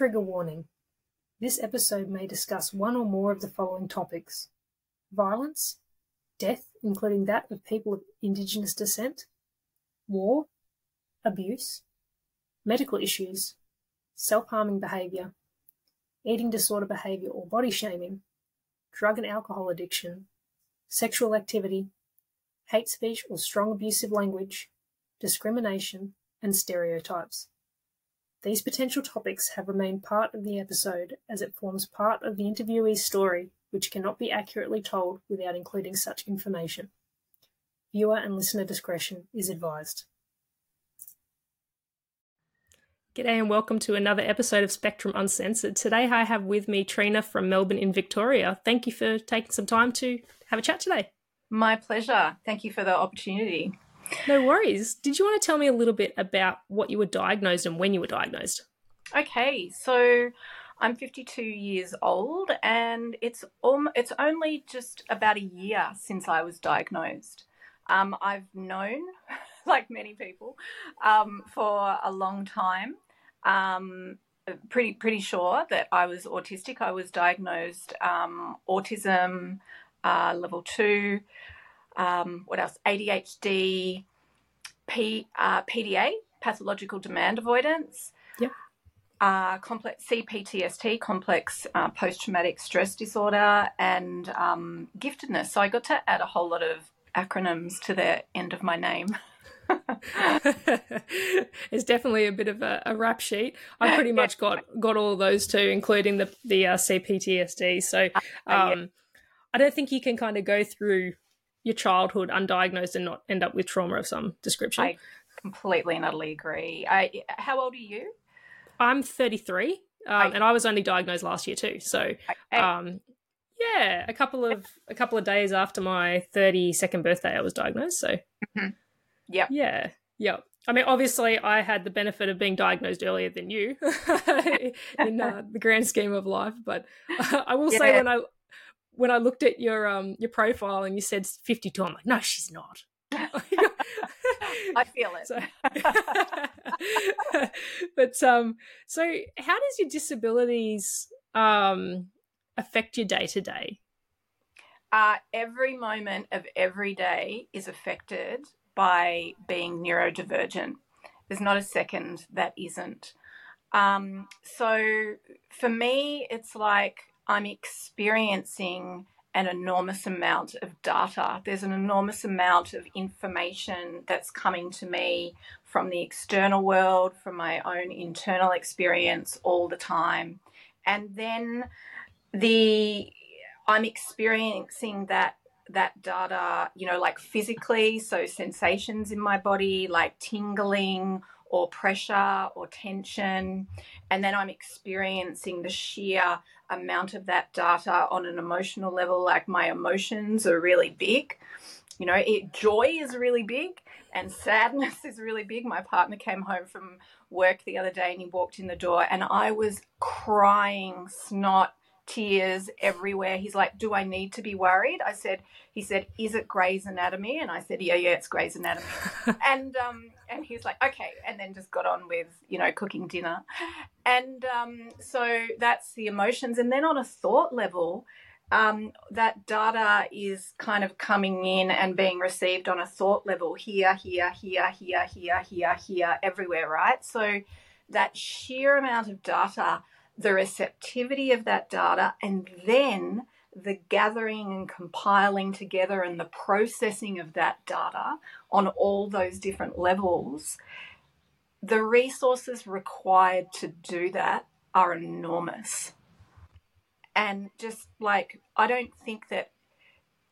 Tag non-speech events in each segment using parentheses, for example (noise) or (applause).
Trigger warning. This episode may discuss one or more of the following topics violence, death, including that of people of Indigenous descent, war, abuse, medical issues, self harming behaviour, eating disorder behaviour or body shaming, drug and alcohol addiction, sexual activity, hate speech or strong abusive language, discrimination, and stereotypes. These potential topics have remained part of the episode as it forms part of the interviewee's story, which cannot be accurately told without including such information. Viewer and listener discretion is advised. G'day and welcome to another episode of Spectrum Uncensored. Today I have with me Trina from Melbourne in Victoria. Thank you for taking some time to have a chat today. My pleasure. Thank you for the opportunity. No worries. Did you want to tell me a little bit about what you were diagnosed and when you were diagnosed? Okay, so I'm 52 years old, and it's um, it's only just about a year since I was diagnosed. Um, I've known, (laughs) like many people, um, for a long time. Um, pretty pretty sure that I was autistic. I was diagnosed um, autism uh, level two um, what else? ADHD, P, uh, PDA, pathological demand avoidance. Yep. Uh, complex CPTSD, complex uh, post traumatic stress disorder, and um, giftedness. So I got to add a whole lot of acronyms to the end of my name. (laughs) (laughs) it's definitely a bit of a, a, rap sheet. I (laughs) pretty much got got all those too, including the the uh, CPTSD. So uh, um, I don't think you can kind of go through your childhood undiagnosed and not end up with trauma of some description. I completely and utterly agree. I, how old are you? I'm 33, um, I, and I was only diagnosed last year too. So, um, yeah, a couple of a couple of days after my 32nd birthday, I was diagnosed. So, mm-hmm. yeah, yeah, yeah. I mean, obviously, I had the benefit of being diagnosed earlier than you (laughs) in uh, the grand scheme of life. But uh, (laughs) I will yeah. say, when I when I looked at your um your profile and you said 52, I'm like, no, she's not. I feel it. (laughs) So, (laughs) but um, so how does your disabilities um affect your day to day? Uh, every moment of every day is affected by being neurodivergent. There's not a second that isn't. Um, so for me, it's like I'm experiencing an enormous amount of data. There's an enormous amount of information that's coming to me from the external world, from my own internal experience all the time. And then the I'm experiencing that that data, you know, like physically, so sensations in my body, like tingling or pressure or tension. And then I'm experiencing the sheer amount of that data on an emotional level. Like my emotions are really big. You know, it, joy is really big and sadness (laughs) is really big. My partner came home from work the other day and he walked in the door and I was crying snot tears everywhere. He's like, "Do I need to be worried?" I said, "He said, is it Grey's Anatomy?" And I said, "Yeah, yeah, it's Grey's Anatomy." (laughs) and um, and he's like, "Okay," and then just got on with you know cooking dinner, and um, so that's the emotions. And then on a thought level. Um, that data is kind of coming in and being received on a thought level here, here, here, here, here, here, here, everywhere, right? So that sheer amount of data the receptivity of that data, and then the gathering and compiling together and the processing of that data on all those different levels, the resources required to do that are enormous. And just like, I don't think that,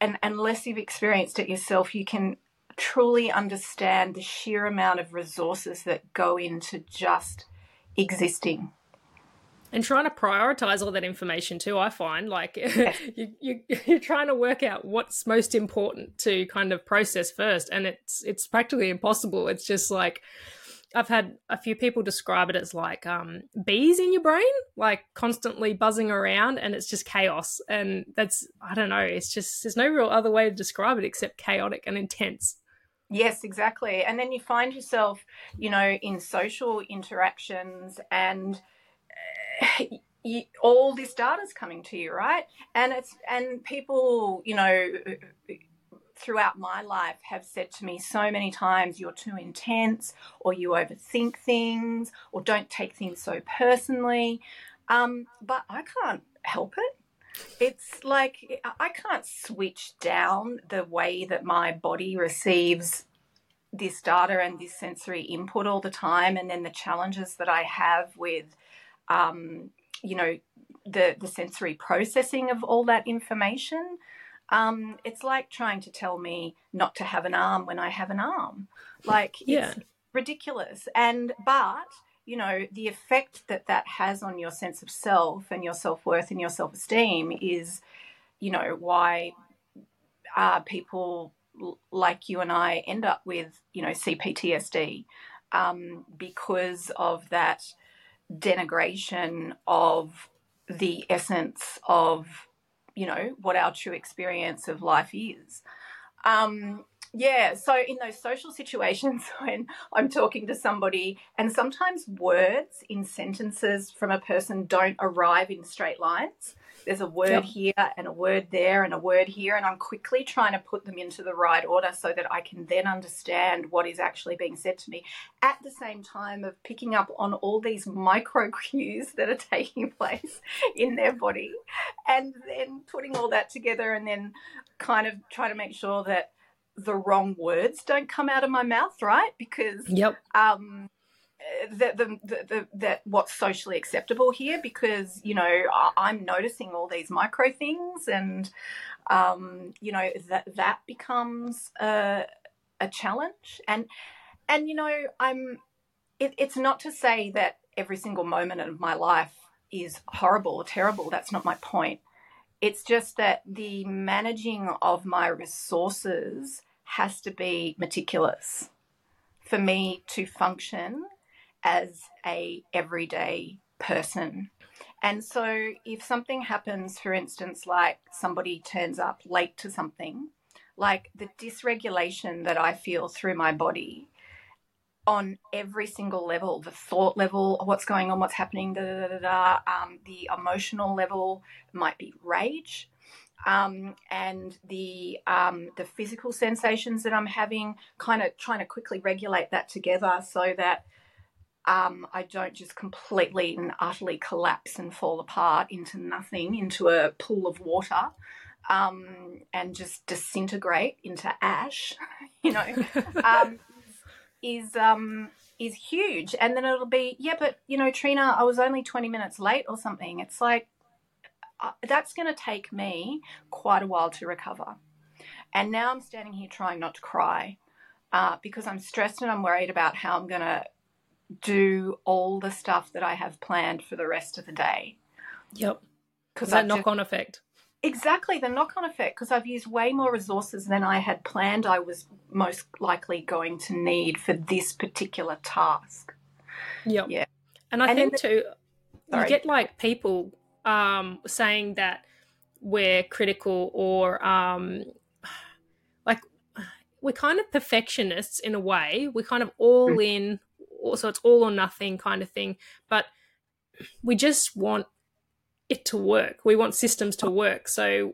and unless you've experienced it yourself, you can truly understand the sheer amount of resources that go into just existing and trying to prioritize all that information too i find like (laughs) you, you (laughs) you're trying to work out what's most important to kind of process first and it's it's practically impossible. It's just like i've had a few people describe it as like um, bees in your brain like constantly buzzing around and it's just chaos. And that's i don't know it's just there's no real other way to describe it except chaotic and intense. Yes, exactly. And then you find yourself, you know, in social interactions and (sighs) you, all this data's coming to you, right? And it's and people, you know, throughout my life have said to me so many times, "You're too intense," or "You overthink things," or "Don't take things so personally." Um, but I can't help it. It's like I can't switch down the way that my body receives this data and this sensory input all the time, and then the challenges that I have with, um, you know, the the sensory processing of all that information. Um, it's like trying to tell me not to have an arm when I have an arm. Like yeah. it's ridiculous. And but you know the effect that that has on your sense of self and your self worth and your self esteem is, you know, why uh, people like you and I end up with, you know, CPTSD um, because of that denigration of the essence of, you know, what our true experience of life is. Um, yeah, so in those social situations (laughs) when I'm talking to somebody, and sometimes words in sentences from a person don't arrive in straight lines, there's a word yep. here and a word there and a word here, and I'm quickly trying to put them into the right order so that I can then understand what is actually being said to me at the same time of picking up on all these micro (laughs) cues that are taking (laughs) place in their body and then putting all that together and then kind of trying to make sure that the wrong words don't come out of my mouth, right? Because yep. um, that the, the, the, that what's socially acceptable here because you know I'm noticing all these micro things and um, you know that that becomes a, a challenge. And and you know I'm it, it's not to say that every single moment of my life is horrible or terrible. That's not my point. It's just that the managing of my resources has to be meticulous for me to function as a everyday person. And so if something happens, for instance, like somebody turns up late to something, like the dysregulation that I feel through my body on every single level the thought level, what's going on, what's happening, da, da, da, da, um, the emotional level might be rage. Um, and the um, the physical sensations that I'm having, kind of trying to quickly regulate that together so that um, I don't just completely and utterly collapse and fall apart into nothing, into a pool of water, um, and just disintegrate into ash, (laughs) you know, um, is um, is huge. And then it'll be, yeah, but you know, Trina, I was only twenty minutes late or something. It's like uh, that's going to take me quite a while to recover. And now I'm standing here trying not to cry uh, because I'm stressed and I'm worried about how I'm going to do all the stuff that I have planned for the rest of the day. Yep. Because that knock on effect. Exactly, the knock on effect, because I've used way more resources than I had planned I was most likely going to need for this particular task. Yep. Yeah. And I and think the, too, sorry. you get like people um, saying that we're critical or um, like we're kind of perfectionists in a way. We're kind of all mm. in so it's all or nothing kind of thing. But we just want it to work. We want systems to work. So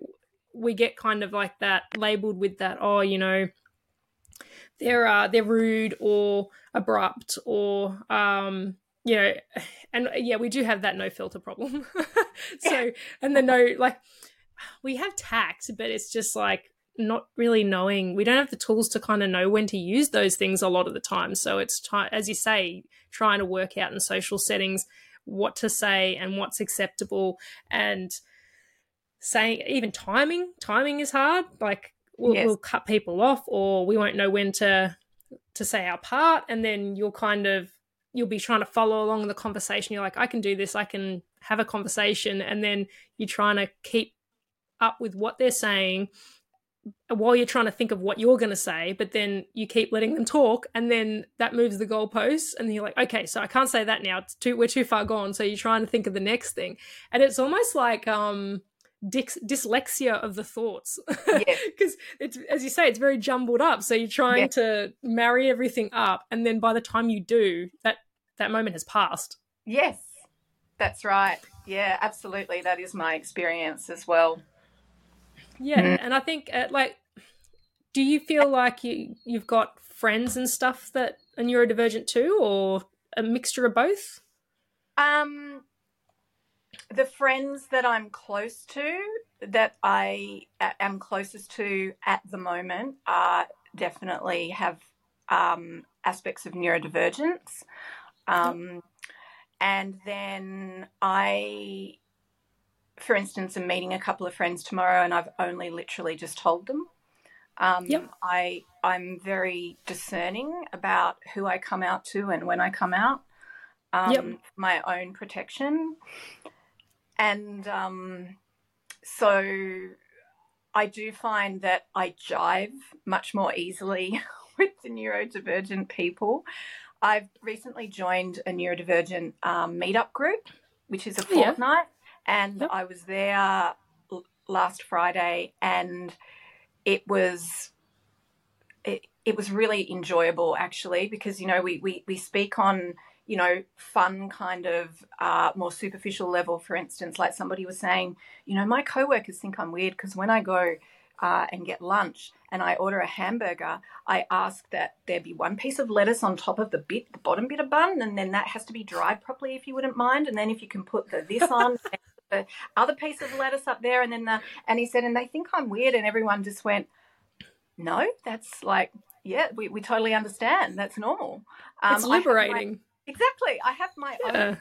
we get kind of like that labeled with that, oh, you know, they're uh, they're rude or abrupt or um, you know, and yeah, we do have that no filter problem. (laughs) so and the no like we have tact, but it's just like not really knowing we don't have the tools to kind of know when to use those things a lot of the time. So it's as you say trying to work out in social settings what to say and what's acceptable and saying even timing timing is hard. Like we'll, yes. we'll cut people off or we won't know when to to say our part and then you'll kind of you'll be trying to follow along the conversation. You're like i can do this. I can have a conversation. And then you're trying to keep up with what they're saying while you're trying to think of what you're going to say, but then you keep letting them talk, and then that moves the goalposts, and you're like, okay, so I can't say that now. It's too, we're too far gone. So you're trying to think of the next thing, and it's almost like um, dys- dyslexia of the thoughts, because (laughs) yes. it's as you say, it's very jumbled up. So you're trying yes. to marry everything up, and then by the time you do, that that moment has passed. Yes, That's right. Yeah, absolutely. That is my experience as well. Yeah, mm. and I think uh, like, do you feel like you you've got friends and stuff that are neurodivergent too, or a mixture of both? Um, the friends that I'm close to, that I am closest to at the moment, are definitely have um, aspects of neurodivergence. Um, and then I, for instance, am meeting a couple of friends tomorrow, and I've only literally just told them. Um, yep. I I'm very discerning about who I come out to and when I come out. Um, yep. My own protection, and um, so I do find that I jive much more easily (laughs) with the neurodivergent people. I've recently joined a neurodivergent um, meetup group, which is a fortnight, yeah. And yep. I was there last Friday, and it was it, it was really enjoyable actually because you know we we, we speak on you know fun kind of uh, more superficial level for instance like somebody was saying you know my coworkers think i'm weird because when i go uh, and get lunch and I order a hamburger, I ask that there be one piece of lettuce on top of the bit, the bottom bit of bun, and then that has to be dried properly if you wouldn't mind. And then if you can put the this (laughs) on, the other piece of lettuce up there, and then the and he said, and they think I'm weird, and everyone just went, no, that's like, yeah, we, we totally understand. That's normal. Um, it's liberating. I my, exactly. I have my yeah. own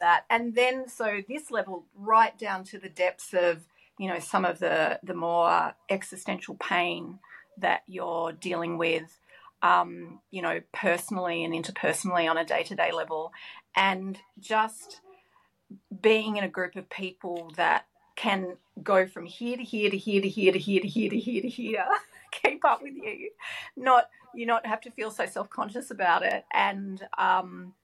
that, and then so this level right down to the depths of you know some of the the more existential pain that you're dealing with um, you know personally and interpersonally on a day-to-day level and just being in a group of people that can go from here to here to here to here to here to here to here to here (laughs) keep up with you. Not you not have to feel so self-conscious about it. And um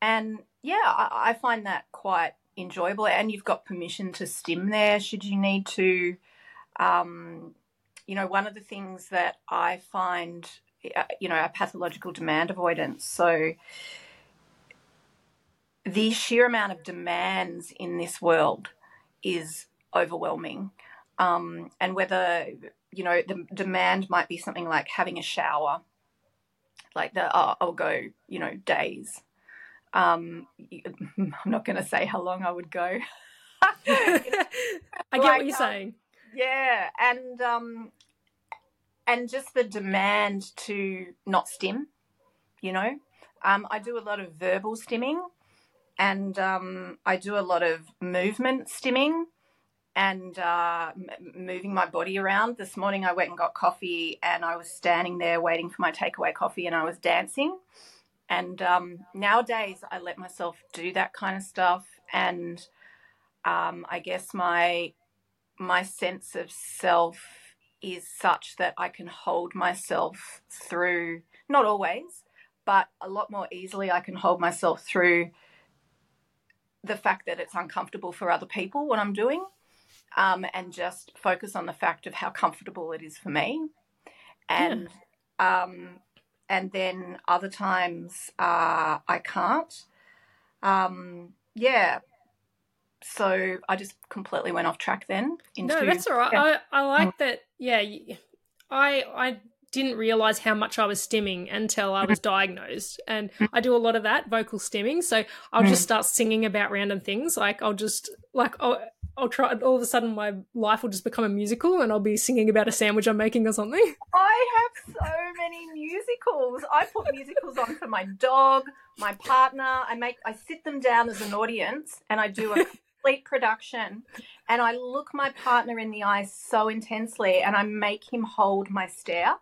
and yeah I, I find that quite enjoyable. And you've got permission to stim there should you need to. Um, you know one of the things that i find uh, you know a pathological demand avoidance. So the sheer amount of demands in this world is overwhelming um, and whether you know the demand might be something like having a shower like the oh, i'll go you know days um, (laughs) I'm not going to say how long I would go. (laughs) I get like, what you're um, saying. Yeah, and um, and just the demand to not stim. You know, um, I do a lot of verbal stimming, and um, I do a lot of movement stimming and uh, m- moving my body around. This morning I went and got coffee, and I was standing there waiting for my takeaway coffee, and I was dancing. And um, nowadays, I let myself do that kind of stuff, and um, I guess my my sense of self is such that I can hold myself through. Not always, but a lot more easily. I can hold myself through the fact that it's uncomfortable for other people what I'm doing, um, and just focus on the fact of how comfortable it is for me. And yeah. um, and then other times uh, I can't. Um, yeah. So I just completely went off track then. Into, no, that's all right. Yeah. I, I like that. Yeah, I I didn't realize how much I was stimming until I was mm-hmm. diagnosed. And mm-hmm. I do a lot of that vocal stimming. So I'll just mm-hmm. start singing about random things. Like I'll just like I'll, I'll try. All of a sudden, my life will just become a musical, and I'll be singing about a sandwich I'm making or something. (laughs) I have so many musicals. I put musicals on for my dog, my partner. I make. I sit them down as an audience, and I do a (laughs) complete production. And I look my partner in the eyes so intensely, and I make him hold my stare.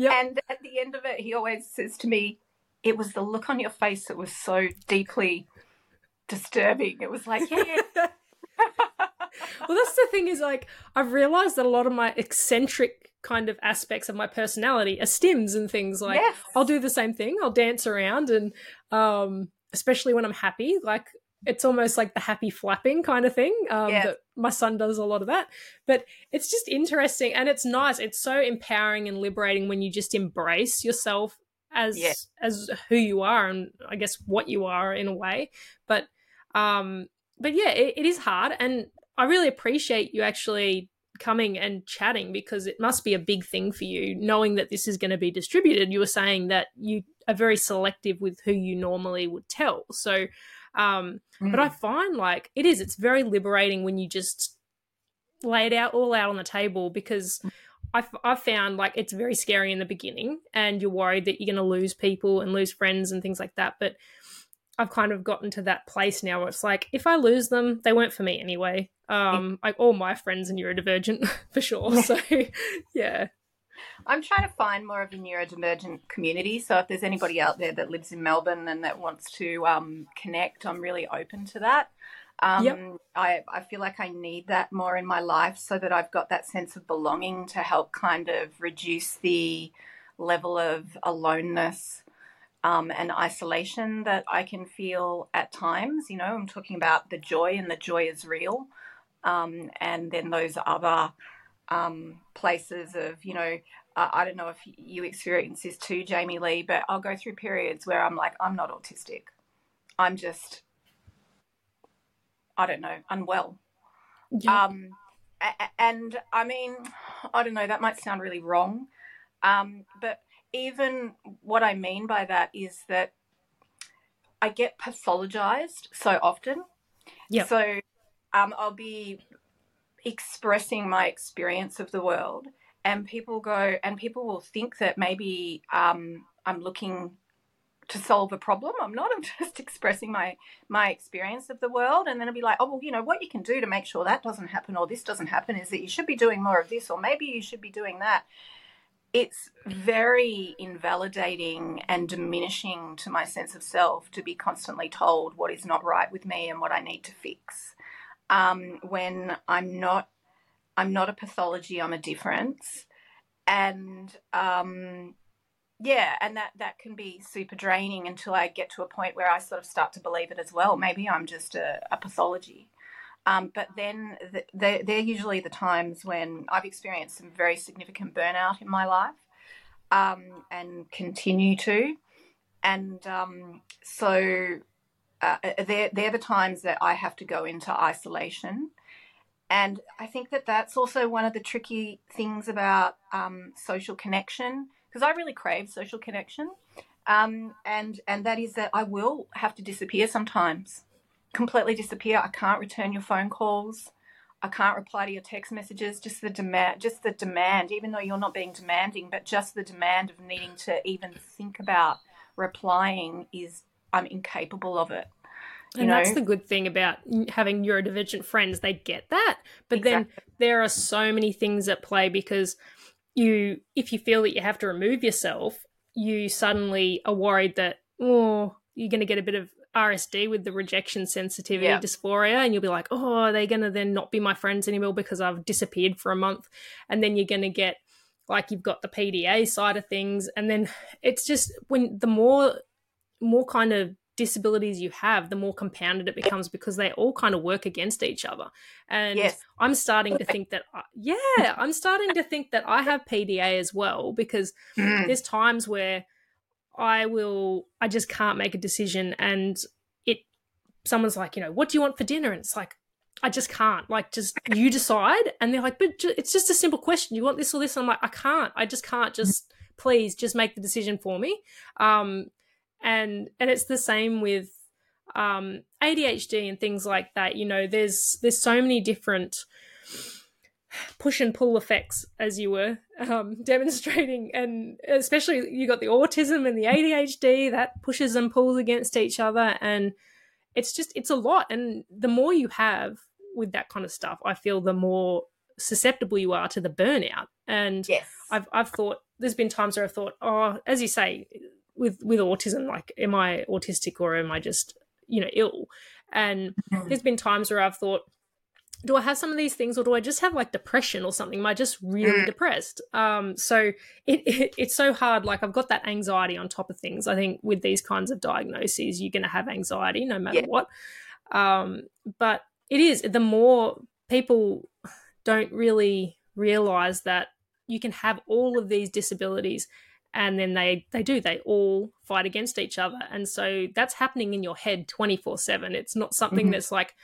Yep. And at the end of it, he always says to me, "It was the look on your face that was so deeply." disturbing. It was like, yeah, (laughs) well, that's the thing is like I've realized that a lot of my eccentric kind of aspects of my personality are stims and things like yes. I'll do the same thing. I'll dance around and um especially when I'm happy, like it's almost like the happy flapping kind of thing. Um yes. that my son does a lot of that. But it's just interesting and it's nice. It's so empowering and liberating when you just embrace yourself as yes. as who you are and I guess what you are in a way. But Um, but yeah, it, it is hard, and I really appreciate you actually coming and chatting because it must be a big thing for you knowing that this is going to be distributed. You were saying that you are very selective with who you normally would tell. So, um, mm. but I find like it is, it's very liberating when you just lay it out all out on the table because I've, I've found like it's very scary in the beginning and you're worried that you're going to lose people and lose friends and things like that. But I've kind of gotten to that place now where it's like, if I lose them, they weren't for me anyway. Um, like all my friends are neurodivergent (laughs) for sure. So, (laughs) yeah. I'm trying to find more of a neurodivergent community. So if there's anybody out there that lives in Melbourne and that wants to um, connect, I'm really open to that. Um, yep. I, I feel like I need that more in my life so that I've got that sense of belonging to help kind of reduce the level of aloneness um, and isolation that I can feel at times. You know, I'm talking about the joy, and the joy is real. Um, and then those other um, places of, you know, uh, I don't know if you experience this too, Jamie Lee, but I'll go through periods where I'm like, I'm not autistic. I'm just I don't know, unwell. Yeah. Um, and I mean, I don't know, that might sound really wrong. Um, but even what I mean by that is that I get pathologized so often. Yeah. So um, I'll be expressing my experience of the world, and people go, and people will think that maybe um, I'm looking to solve a problem. I'm not. (laughs) I'm just expressing my my experience of the world, and then it'll be like, oh well, you know, what you can do to make sure that doesn't happen or this doesn't happen is that you should be doing more of this, or maybe you should be doing that. It's very invalidating and diminishing to my sense of self to be constantly told what is not right with me and what I need to fix. Um, when I'm not, I'm not a pathology. I'm a difference, and um, yeah and that that can be super draining until i get to a point where i sort of start to believe it as well. Maybe i'm just a, a pathology. Um, but then the, they're, they're, usually the times when i've experienced some very significant burnout in my life um, and continue to. And um, so uh, they're, they're the times that i have to go into isolation and i think that that's also one of the tricky things about um, social connection because I really crave social connection. Um, and and that is that I will have to disappear sometimes, completely disappear. I can't return your phone calls. I can't reply to your text messages. Just the demand, just the demand, even though you're not being demanding, but just the demand of needing to even think about replying is I'm incapable of it. You and know? that's the good thing about having neurodivergent friends. They get that. But exactly. then there are so many things at play because you if you feel that you have to remove yourself, you suddenly are worried that oh you're going to get a bit of RSD with the rejection sensitivity yeah. dysphoria, and you'll be like, oh, are they going to then not be my friends anymore because I've disappeared for a month? And then you're going to get like you've got the PDA side of things, and then it's just when the more more kind of disabilities you have, the more compounded it becomes because they all kind of work against each other. And yes. I'm starting to think that, I, yeah, (laughs) I'm starting to think that I have PDA as well because mm. there's times where I will, I just can't make a decision and it, someone's like, you know, what do you want for dinner? And it's like, I just can't. Like, just you decide. And they're like, but ju- it's just a simple question. You want this or this? And I'm like, I can't. I just can't. Just please, just make the decision for me. Um, and and it's the same with um, ADHD and things like that. You know, there's there's so many different push and pull effects as you were um, (laughs) demonstrating, and especially you got the autism and the ADHD that pushes and pulls against each other, and it's just it's a lot. And the more you have with that kind of stuff, I feel the more susceptible you are to the burnout. And yes. I've I've thought there's been times where I've thought, oh, as you say, with with autism like am i autistic or am i just you know ill and mm-hmm. there's been times where i've thought do i have some of these things or do i just have like depression or something am i just really mm. depressed um so it, (laughs) it, it's so hard like i've got that anxiety on top of things i think with these kinds of diagnoses you're going to have anxiety no matter yeah. what um but it is the more people don't really realize that you can have all of these disabilities and then they they do they all fight against each other. And so that's happening in your head 24/7 it's not something mm-hmm. that's like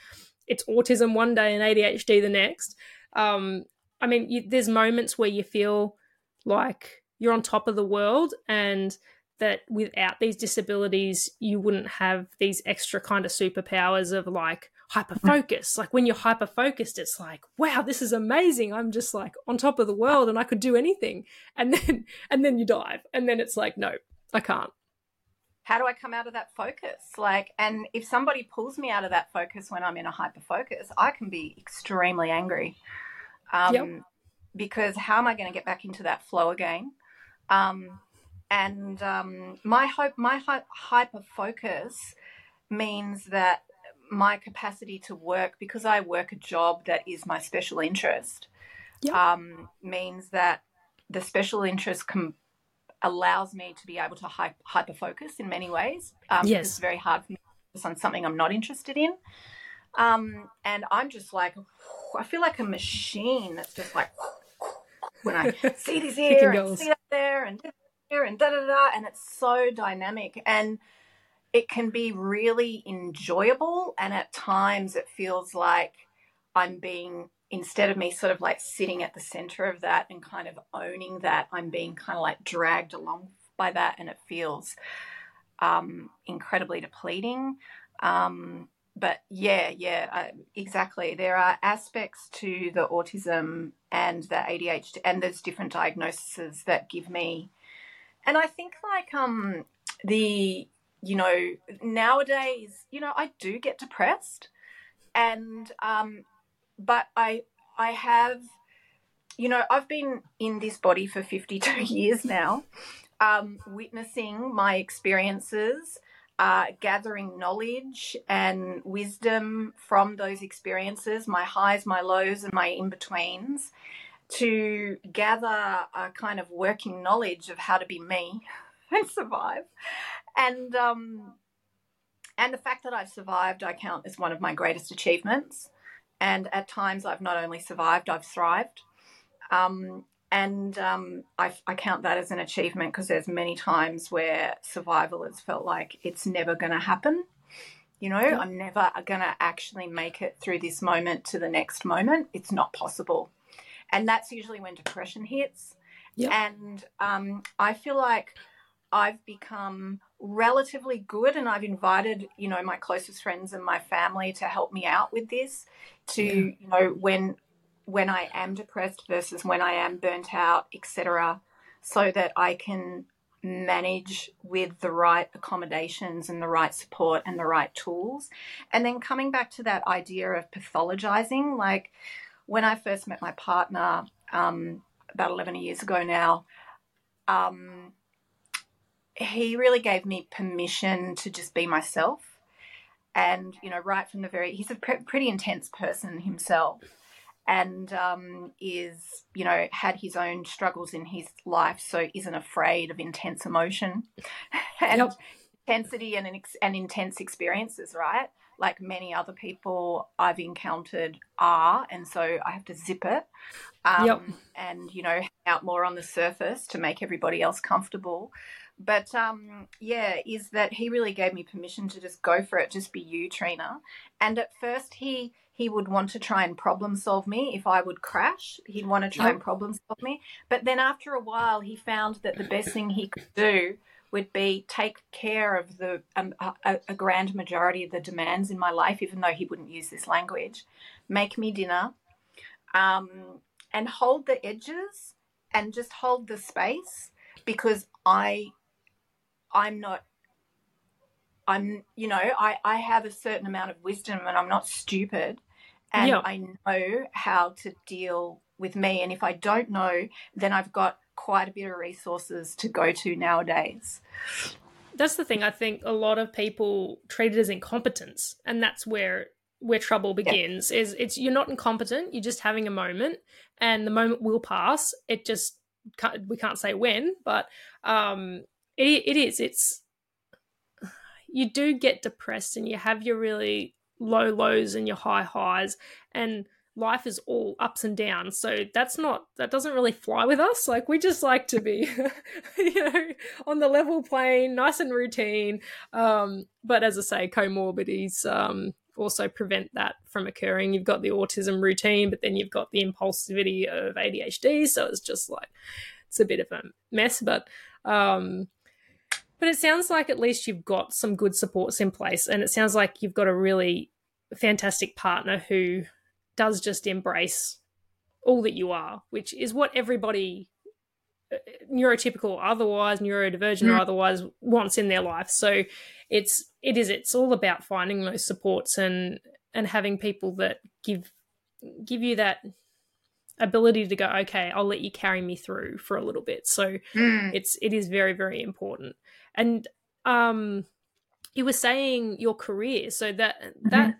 it's autism one day and ADHD the next. Um i mean you, there's moments where you feel like you're on top of the world and that without these disabilities you wouldn't have these extra kind of superpowers of like hyper focus like when you're hyper focused it's like wow this is amazing. I'm just like on top of the world and i could do anything. And then (laughs) and then you dive. And then it's like no i can't. How do i come out of that focus? Like and if somebody pulls me out of that focus when i'm in a hyper focus i can be extremely angry. Um, yep. because how am i going to get back into that flow again? Um, and um, my hope, my hyper focus means that my capacity to work because I work a job that is my special interest yep. um, means that the special interest com- allows me to be able to hy- hyper focus in many ways. Um, yes, it's very hard for me to focus on something I'm not interested in. Um, and I'm just like, I feel like a machine that's just like when I (laughs) see this here and see that there and here and da da da, and it's so dynamic and it can be really enjoyable. And at times it feels like I'm being instead of me sort of like sitting at the center of that and kind of owning that, I'm being kind of like dragged along by that, and it feels um, incredibly depleting. Um, but yeah, yeah, uh, exactly. There are aspects to the autism and the ADHD, and there's different diagnoses that give me and I think like um the you know nowadays you know I do get depressed and um but I I have you know I've been in this body for 52 (laughs) years now um witnessing my experiences uh, gathering knowledge and wisdom from those experiences, my highs, my lows, and my in betweens to gather a kind of working knowledge of how to be me (laughs) and survive. And um, and the fact that I've survived, I count as one of my greatest achievements. And at times, I've not only survived, I've thrived. Um, and um, I, I, count that as an achievement because there's many times where survival has felt like it's never going to happen. You know, yeah. I'm never going to actually make it through this moment to the next moment. It's not possible and that's usually when depression hits. Yep. And um, I feel like I've become relatively good, and I've invited you know my closest friends and my family to help me out with this. To yeah. you know when when I am depressed versus when I am burnt out, etc., so that I can manage with the right accommodations and the right support and the right tools. And then coming back to that idea of pathologizing, like when I first met my partner um, about 11 years ago now, um, he really gave me permission to just be myself. And, you know, right from the very, he's a pre- pretty intense person himself and um, is, you know, had his own struggles in his life, so isn't afraid of intense emotion (laughs) and yep. intensity and, and intense experiences, right? like many other people I've encountered are, and so I have to zip it, um, yep. and you know, hang out more on the surface to make everybody else comfortable. But um, yeah, is that he really gave me permission to just go for it, just be you, Trina. And at first, he he would want to try and problem solve me if I would crash. He'd want to try and problem solve me. But then after a while, he found that the best thing he could do would be take care of the um, a, a, grand majority of the demands in my life, even though he wouldn't use this language. Make me dinner, um, and hold the edges, and just hold the space because I, I'm not. I'm, you know, I, I have a certain amount of wisdom and I'm not stupid and yeah. I know how to deal with me. And if I don't know, then I've got quite a bit of resources to go to nowadays. That's the thing. I think a lot of people treat it as incompetence, and that's where where trouble begins. Yeah. Is it's you're not incompetent. You're just having a moment, and the moment will pass. It just can't, we can't say when, but um, it it is. It's you do get depressed, and you have your really low lows and your high highs, and life is all ups and downs. So that's not that doesn't really fly with us. Like we just like to be, (laughs) you know, on the level plane, nice and routine. Um, but as I say, comorbidities um, also prevent that from occurring. You've got the autism routine, but then you've got the impulsivity of ADHD. So it's just like it's a bit of a mess. But um, but it sounds like at least you've got some good supports in place, and it sounds like you've got a really fantastic partner who does just embrace all that you are, which is what everybody uh, neurotypical otherwise neurodivergent mm. or otherwise wants in their life so it's it is it's all about finding those supports and and having people that give give you that ability to go okay i'll let you carry me through for a little bit so mm. it's it is very very important and um you were saying your career so that mm-hmm. that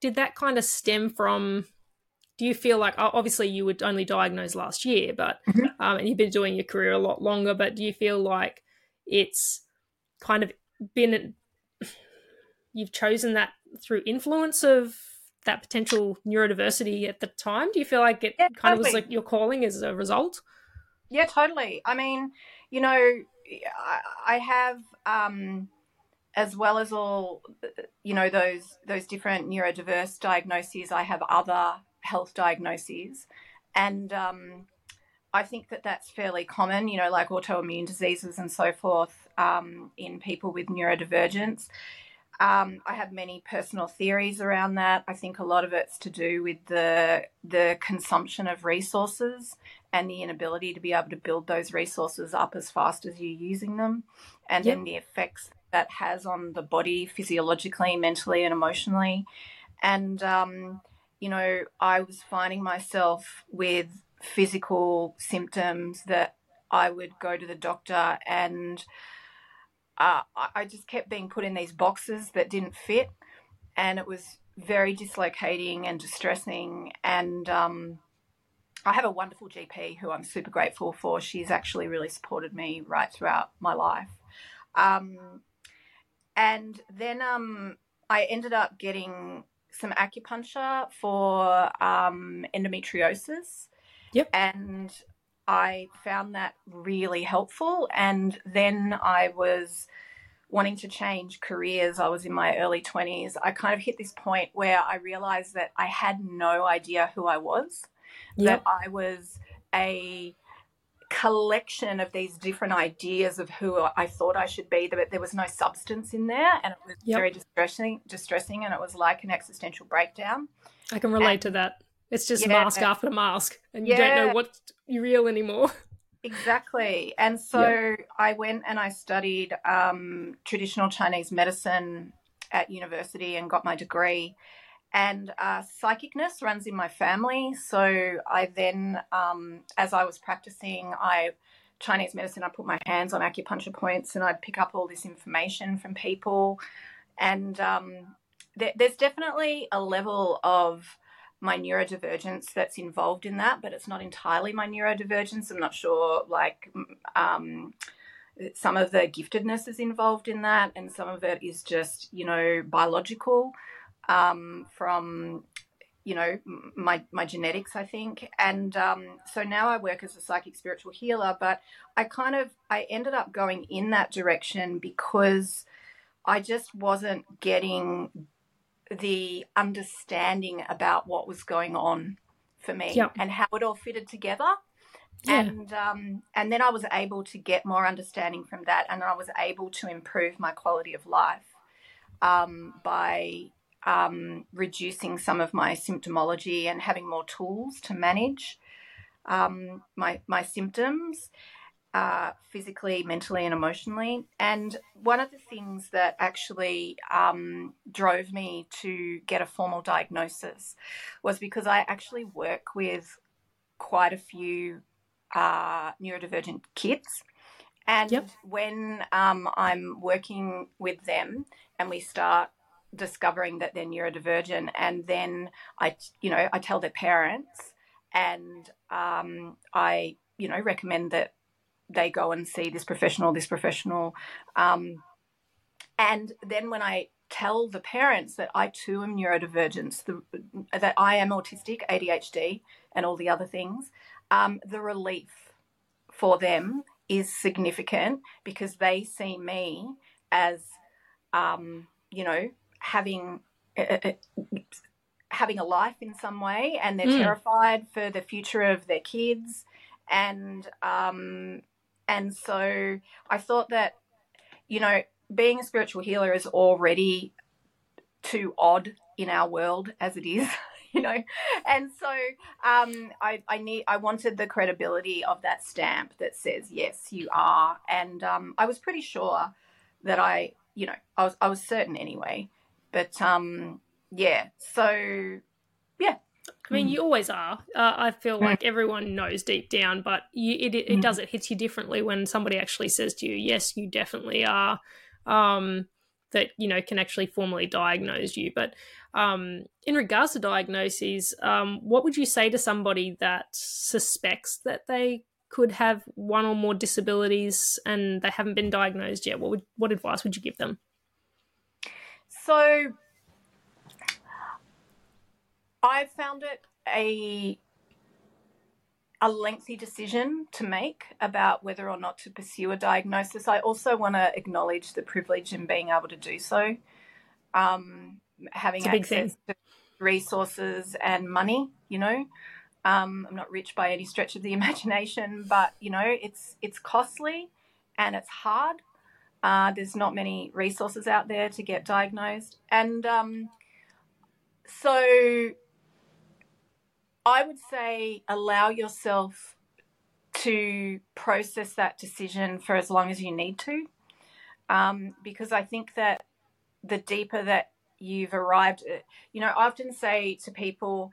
did that kind of stem from do you feel like obviously you were only diagnosed last year but mm-hmm. um, and you've been doing your career a lot longer but do you feel like it's kind of been you've chosen that through influence of that potential neurodiversity at the time? Do you feel like it yeah, kind totally. of was like your calling as a result? Yeah totally. I mean you know i, I have um as well as all you know those those different neurodiverse diagnoses i have other health diagnoses. And um, i think that that's fairly common you know like autoimmune diseases and so forth um, in people with neurodivergence um, I have many personal theories around that. I think a lot of it's to do with the the consumption of resources and the inability to be able to build those resources up as fast as you're using them, and yep. then the effects that has on the body physiologically, mentally, and emotionally. And, um, you know, I was finding myself with physical symptoms that I would go to the doctor and uh, I just kept being put in these boxes that didn't fit. And it was very dislocating and distressing. And um, I have a wonderful GP who I'm super grateful for. She's actually really supported me right throughout my life. Um, and then um, I ended up getting some acupuncture for um, endometriosis. Yep. And I found that really helpful. And then I was wanting to change careers. I was in my early 20s. I kind of hit this point where I realized that I had no idea who I was, yep. that I was a collection of these different ideas of who I thought I should be, but there was no substance in there, and it was yep. very distressing. Distressing, and it was like an existential breakdown. I can relate and, to that. It's just yeah, mask after mask, and you yeah, don't know what's real anymore. Exactly, and so yep. I went and I studied um, traditional Chinese medicine at university and got my degree and uh, psychicness runs in my family. So I then, um, as I was practicing, I Chinese medicine. I put my hands on acupuncture points and I'd pick up all this information from people. And um, there, there's definitely a level of my neurodivergence that's involved in that, but it's not entirely my neurodivergence. I'm not sure, like. Um, some of the giftedness is involved in that, and some of it is just, you know, biological um, from you know my my genetics i think and um, so now i work as a psychic spiritual healer but i kind of i ended up going in that direction because i just wasn't getting the understanding about what was going on for me and how it all fitted together. Yeah. and um, and then i was able to get more understanding from that and i was able to improve my quality of life um, by um, reducing some of my symptomology and having more tools to manage um, my my symptoms uh, physically, mentally, and emotionally. And one of the things that actually um, drove me to get a formal diagnosis was because I actually work with quite a few uh, neurodivergent kids. And yep. when um, I'm working with them and we start discovering that they're neurodivergent and then i you know i tell their parents and um, i you know recommend that they go and see this professional this professional um, and then when i tell the parents that I too am neurodivergent, the, that I am autistic, ADHD, and all the other things, um, the relief for them is significant because they see me as, um, you know, having. Uh, uh having a life in some way and they're mm. terrified for the future of their kids and um and so i thought that you know being a spiritual healer is already too odd in our world as it is (laughs) you know? And so um, I, I need i wanted the credibility of that stamp that says yes you are. And um, i was pretty sure that i you know i was i was certain anyway. But um yeah so yeah I mean, you always are. Uh, I feel like everyone knows deep down, but you, it, it, it does it hits you differently when somebody actually says to you, "Yes, you definitely are." um, that you know can actually formally diagnose you. But um, in regards to diagnoses, um, what would you say to somebody that suspects that they could have one or more disabilities and they haven't been diagnosed yet? What would what advice would you give them? So I found it a a lengthy decision to make about whether or not to pursue a diagnosis. I also want to acknowledge the privilege in being able to do so, um, having access to resources and money. You know, um, I'm not rich by any stretch of the (laughs) imagination, but you know, it's it's costly and it's hard. Uh, there's not many resources out there to get diagnosed, and um, so I would say allow yourself to process that decision for as long as you need to. Um, because I think that the deeper that you've arrived, at, you know, I often say to people,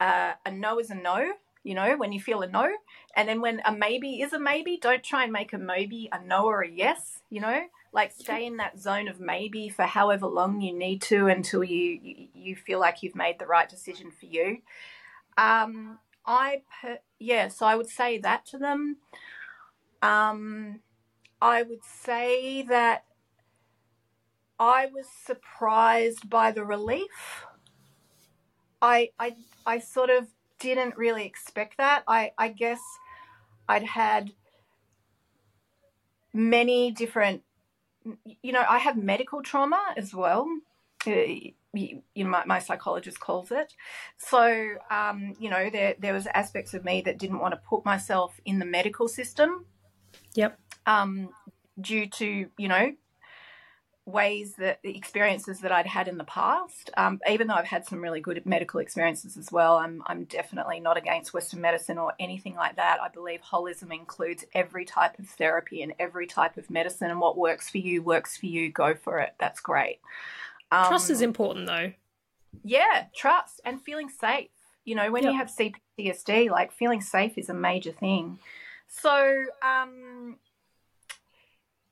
uh, a no is a no, you know, when you feel a no. And then when a maybe is a maybe, don't try and make a maybe a no or a yes, you know, like stay in that zone of maybe for however long you need to until you, you feel like you've made the right decision for you. Um, I per- yeah, so I would say that to them. Um, I would say that I was surprised by the relief. I I I sort of didn't really expect that. I I guess I'd had many different you know, I have medical trauma as well. You, you know, my, my, psychologist calls it. So, um, you know, there there was aspects of me that didn't want to put myself in the medical system. Yep. Um, due to you know ways that the experiences that I'd had in the past. Um, even though I've had some really good medical experiences as well, I'm I'm definitely not against Western medicine or anything like that. I believe holism includes every type of therapy and every type of medicine, and what works for you works for you. Go for it. That's great. Um, trust is important though. Yeah, trust and feeling safe. You know, when yep. you have CPTSD, like feeling safe is a major thing. So, um,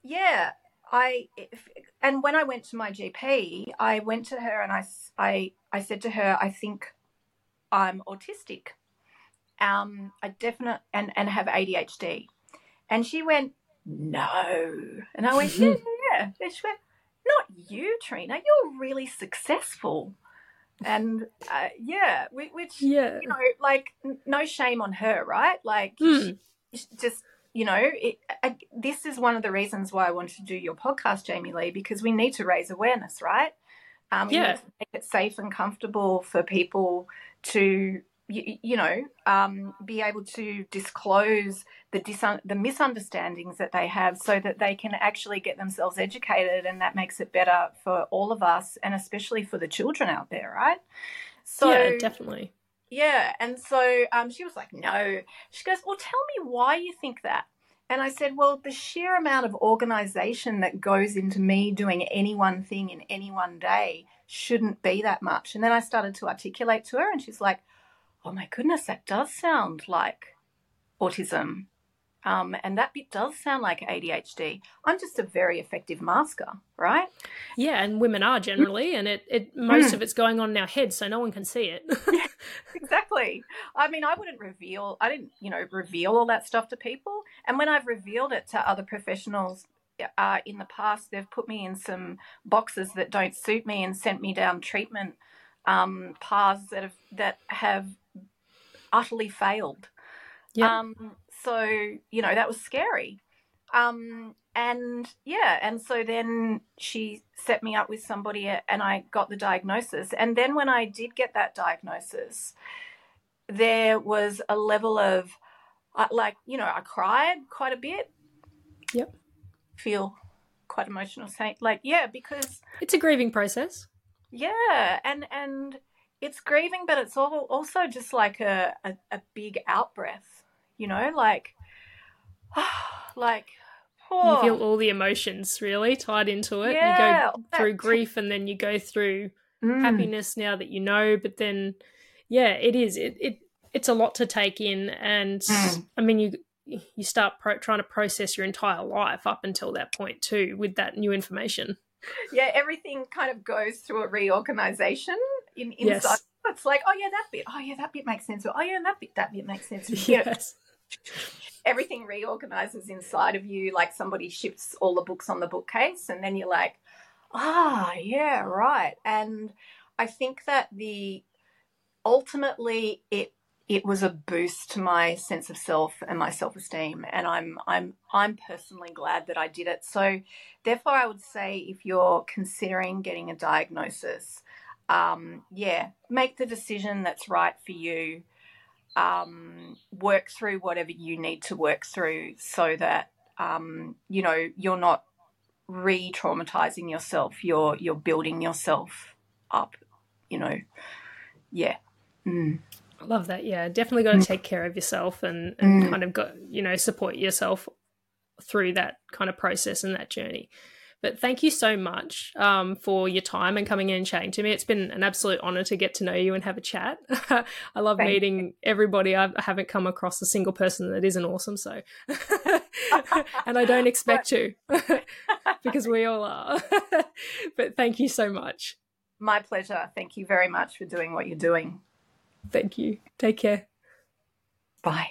yeah, I and when I went to my GP, I went to her and I, I, I said to her, I think I'm autistic. Um, I definitely and and have ADHD, and she went, no, and I went, (laughs) yeah, yeah. And she went, not you, Trina. You're really successful. And uh, yeah, which, yeah. you know, like, no shame on her, right? Like, mm. just, you know, it, uh, this is one of the reasons why I wanted to do your podcast, Jamie Lee, because we need to raise awareness, right? Um, yeah. make it safe and comfortable for people to you, you know, um, be able to disclose the dis- the misunderstandings that they have, so that they can actually get themselves educated, and that makes it better for all of us, and especially for the children out there, right? So yeah, definitely. Yeah, and so um, she was like, "No." She goes, "Well, tell me why you think that." And I said, "Well, the sheer amount of organization that goes into me doing any one thing in any one day shouldn't be that much." And then I started to articulate to her, and she's like oh my goodness, that does sound like autism. Um, and that bit does sound like ADHD. I'm just a very effective masker, right? Yeah, and women are generally, and it, it most mm. of it's going on in our heads, so no one can see it. (laughs) yeah, exactly. I mean, I wouldn't reveal, I didn't, you know, reveal all that stuff to people. And when I've revealed it to other professionals, uh, in the past they've put me in some boxes that don't suit me and sent me down treatment um, paths that have that have utterly failed. Yep. Um, so you know that was scary. Um, and yeah, and so then she set me up with somebody, and I got the diagnosis. And then when I did get that diagnosis, there was a level of uh, like you know I cried quite a bit. Yep. Feel quite emotional saying like yeah because It's a grieving process. yeah and and it's grieving but it's all, also just like a, a, a big out breath you know like (sighs) like You oh, feel all the emotions really tied into it. Yeah, you go through grief and then you go through mm, happiness now that you know, but then yeah, it is. It it it's a lot to take in and Mm. I mean you you start pro- trying to process your entire life up until that point too with that new information. yeah everything kind of goes through a reorganization in inside Yes. it's like oh yeah that bit oh yeah that bit makes sense or oh yeah that bit that bit makes sense You Yes. Everything reorganizes inside of you like somebody shifts all the books on the bookcase and then you're like ah yeah right. And i think that the ultimately it it was a boost to my sense of self and my self-esteem and i'm i'm i'm personally glad that i did it. So therefore i would say if you're considering getting a diagnosis um, yeah make the decision that's right for you um, work through whatever you need to work through so that um, you know you're not re-traumatizing yourself you're you're building yourself up you know yeah mm. I love that. Yeah, definitely got to take care of yourself and, and Mm. kind of got you know support yourself through that kind of process and that journey. But thank you so much um, for your time and coming in and chatting to me. It's been an absolute honor to get to know you and have a chat. (laughs) I love Thank meeting everybody. I've, I haven't come across a single person that isn't awesome. So, (laughs) and I don't (laughs) expect to because we all are. but thank you so much. my pleasure thank you very much for doing what you're doing Thank you. Take care. bye